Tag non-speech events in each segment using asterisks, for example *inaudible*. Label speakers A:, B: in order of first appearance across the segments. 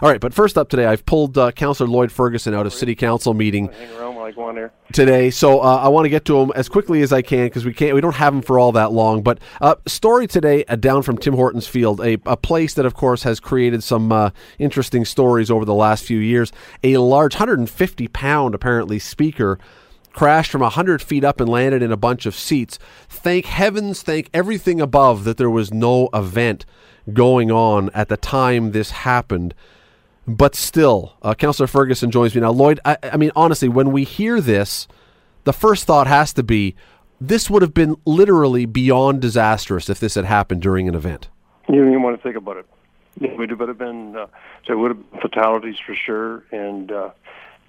A: All right, but first up today, I've pulled uh, Councillor Lloyd Ferguson out of City Council meeting
B: Hang around while I go on there.
A: today, so uh, I want to get to him as quickly as I can because we can't, we don't have him for all that long. But uh, story today uh, down from Tim Hortons Field, a, a place that of course has created some uh, interesting stories over the last few years. A large 150 pound apparently speaker crashed from 100 feet up and landed in a bunch of seats. Thank heavens, thank everything above that there was no event going on at the time this happened. But still, uh, Councillor Ferguson joins me now. Lloyd, I, I mean, honestly, when we hear this, the first thought has to be this would have been literally beyond disastrous if this had happened during an event.
B: You don't even want to think about it. It would have been, uh, there would have been fatalities for sure, and uh,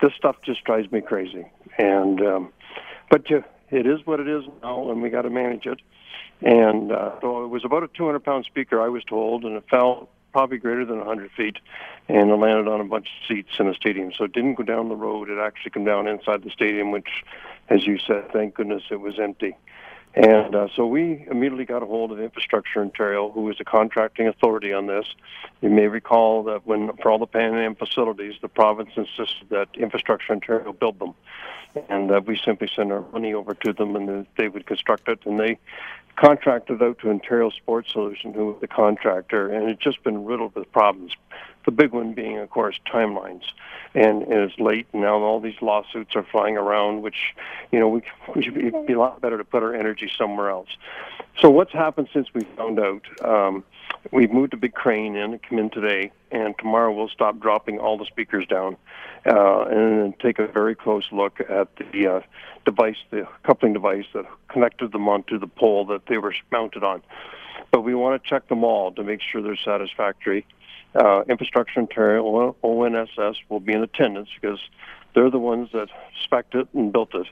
B: this stuff just drives me crazy. And um, but uh, it is what it is now, and we got to manage it. And uh, so it was about a 200 pound speaker, I was told, and it fell probably greater than 100 feet, and it landed on a bunch of seats in the stadium. So it didn't go down the road; it actually came down inside the stadium, which, as you said, thank goodness it was empty. And uh, so we immediately got a hold of Infrastructure Ontario, who is the contracting authority on this. You may recall that when, for all the Pan Am facilities, the province insisted that Infrastructure Ontario build them. And uh, we simply sent our money over to them and they would construct it. And they contracted out to Ontario Sports Solution, who was the contractor. And it's just been riddled with problems. The big one being, of course, timelines. And, it's late, and now all these lawsuits are flying around, which, you know, we, *laughs* should be, a lot better to put our energy somewhere else. So what's happened since we found out? Um, we've moved a big crane in, it come in today, and tomorrow we'll stop dropping all the speakers down uh, and take a very close look at the uh, device, the coupling device that connected them onto the pole that they were mounted on. But we want to check them all to make sure they're satisfactory. Uh, Infrastructure Ontario, ONSS, will be in attendance because they're the ones that spec'd it and built it.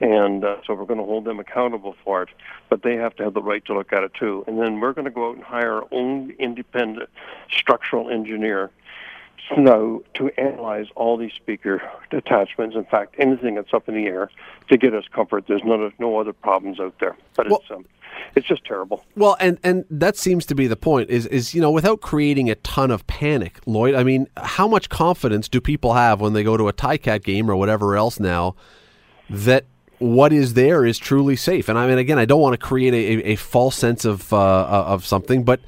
B: And uh, so we're going to hold them accountable for it, but they have to have the right to look at it too. And then we're going to go out and hire our own independent structural engineer now to analyze all these speaker attachments. In fact, anything that's up in the air to get us comfort. There's no no other problems out there, but
A: Well-
B: it's um, it's just terrible.
A: Well, and and that seems to be the point. Is is you know without creating a ton of panic, Lloyd. I mean, how much confidence do people have when they go to a Cat game or whatever else now that what is there is truly safe? And I mean, again, I don't want to create a, a, a false sense of uh, of something, but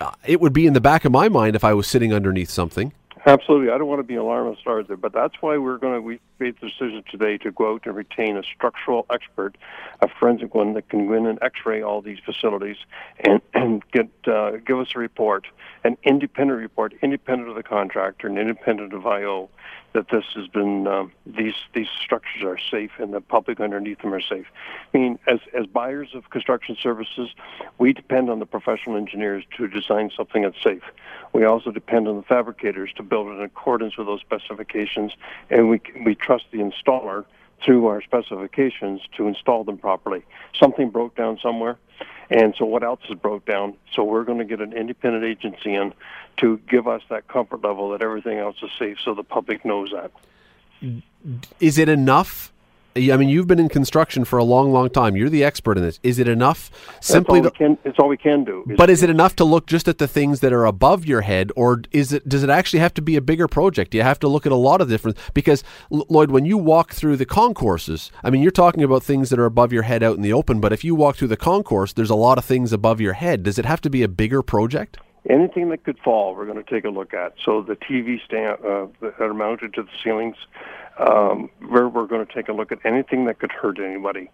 A: uh, it would be in the back of my mind if I was sitting underneath something.
B: Absolutely. I don't want to be alarmist either, but that's why we're going to, we made the decision today to go out and retain a structural expert, a forensic one that can go in and x-ray all these facilities and, and get, uh, give us a report, an independent report, independent of the contractor and independent of IO, that this has been, um, these, these structures are safe and the public underneath them are safe. I mean, as, as buyers of construction services, we depend on the professional engineers to design something that's safe. We also depend on the fabricators to build it in accordance with those specifications, and we we trust the installer through our specifications to install them properly. Something broke down somewhere, and so what else is broke down? So we're going to get an independent agency in to give us that comfort level that everything else is safe, so the public knows that.
A: Is it enough? I mean, you've been in construction for a long, long time. You're the expert in this. Is it enough simply to
B: we can. It's all we can do.
A: But is it enough to look just at the things that are above your head, or is it? Does it actually have to be a bigger project? Do you have to look at a lot of different? Because Lloyd, when you walk through the concourses, I mean, you're talking about things that are above your head out in the open. But if you walk through the concourse, there's a lot of things above your head. Does it have to be a bigger project?
B: Anything that could fall, we're going to take a look at. So the TV stand uh, that are mounted to the ceilings, um, we're, we're going to take a look at anything that could hurt anybody.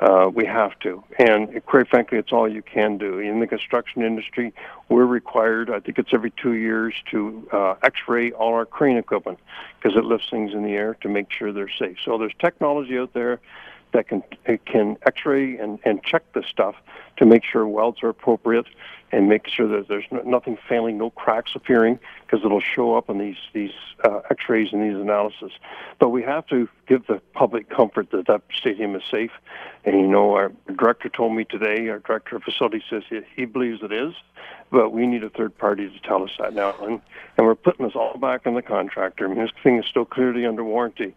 B: Uh, we have to, and quite frankly, it's all you can do in the construction industry. We're required, I think it's every two years, to uh, X-ray all our crane equipment because it lifts things in the air to make sure they're safe. So there's technology out there that can can X-ray and, and check this stuff to make sure welds are appropriate and make sure that there's nothing failing, no cracks appearing, because it'll show up in these these uh, X-rays and these analysis. But we have to give the public comfort that that stadium is safe. And you know, our director told me today, our director of facilities says he, he believes it is, but we need a third party to tell us that now. And and we're putting this all back on the contractor. I mean, this thing is still clearly under warranty.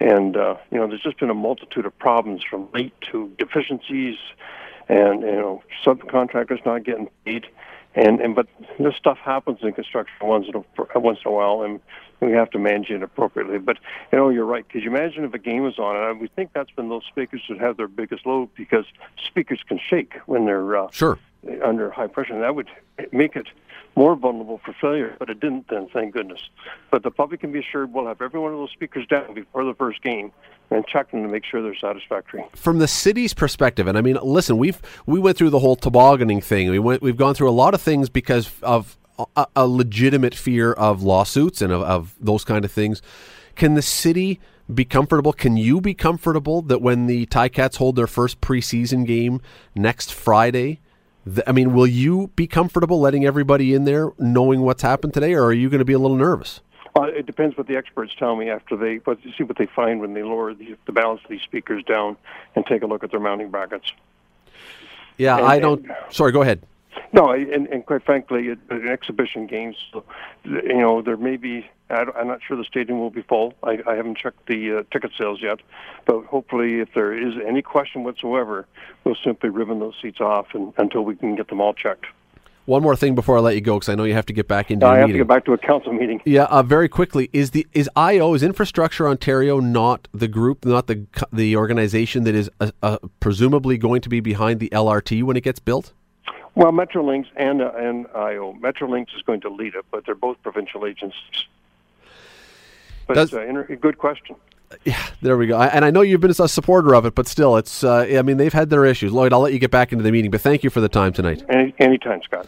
B: And uh, you know, there's just been a multitude of problems from late to deficiencies, and you know, subcontractors not getting paid. and and but this stuff happens in construction once in a, once in a while, and we have to manage it appropriately. But you know, you're right. Because you imagine if a game is on, and we think that's when those speakers would have their biggest load because speakers can shake when they're uh,
A: sure
B: under high pressure, and that would make it more vulnerable for failure. But it didn't then, thank goodness. But the public can be assured we'll have every one of those speakers down before the first game and check them to make sure they're satisfactory.
A: From the city's perspective, and I mean, listen, we've we went through the whole tobogganing thing. We went, we've gone through a lot of things because of a, a legitimate fear of lawsuits and of, of those kind of things. Can the city be comfortable? Can you be comfortable that when the Ticats hold their first preseason game next Friday? I mean, will you be comfortable letting everybody in there knowing what's happened today, or are you going to be a little nervous?
B: Well, it depends what the experts tell me after they but see what they find when they lower the, the balance of these speakers down and take a look at their mounting brackets.
A: Yeah, and, I don't. And, sorry, go ahead.
B: No, and, and quite frankly, it, an exhibition games, you know, there may be. I'm not sure the stadium will be full. I, I haven't checked the uh, ticket sales yet, but hopefully, if there is any question whatsoever, we'll simply ribbon those seats off and, until we can get them all checked.
A: One more thing before I let you go, because I know you have to get back into.
B: I have
A: meeting.
B: to get back to a council meeting.
A: Yeah, uh, very quickly. Is the is IO is Infrastructure Ontario not the group, not the the organization that is uh, uh, presumably going to be behind the LRT when it gets built?
B: Well, Metrolinx and uh, and IO. Metrolinx is going to lead it, but they're both provincial agencies. But Does, uh, a good question.
A: Yeah, there we go. I, and I know you've been a supporter of it, but still, it's. Uh, I mean, they've had their issues. Lloyd, I'll let you get back into the meeting, but thank you for the time tonight.
B: Any anytime, Scott.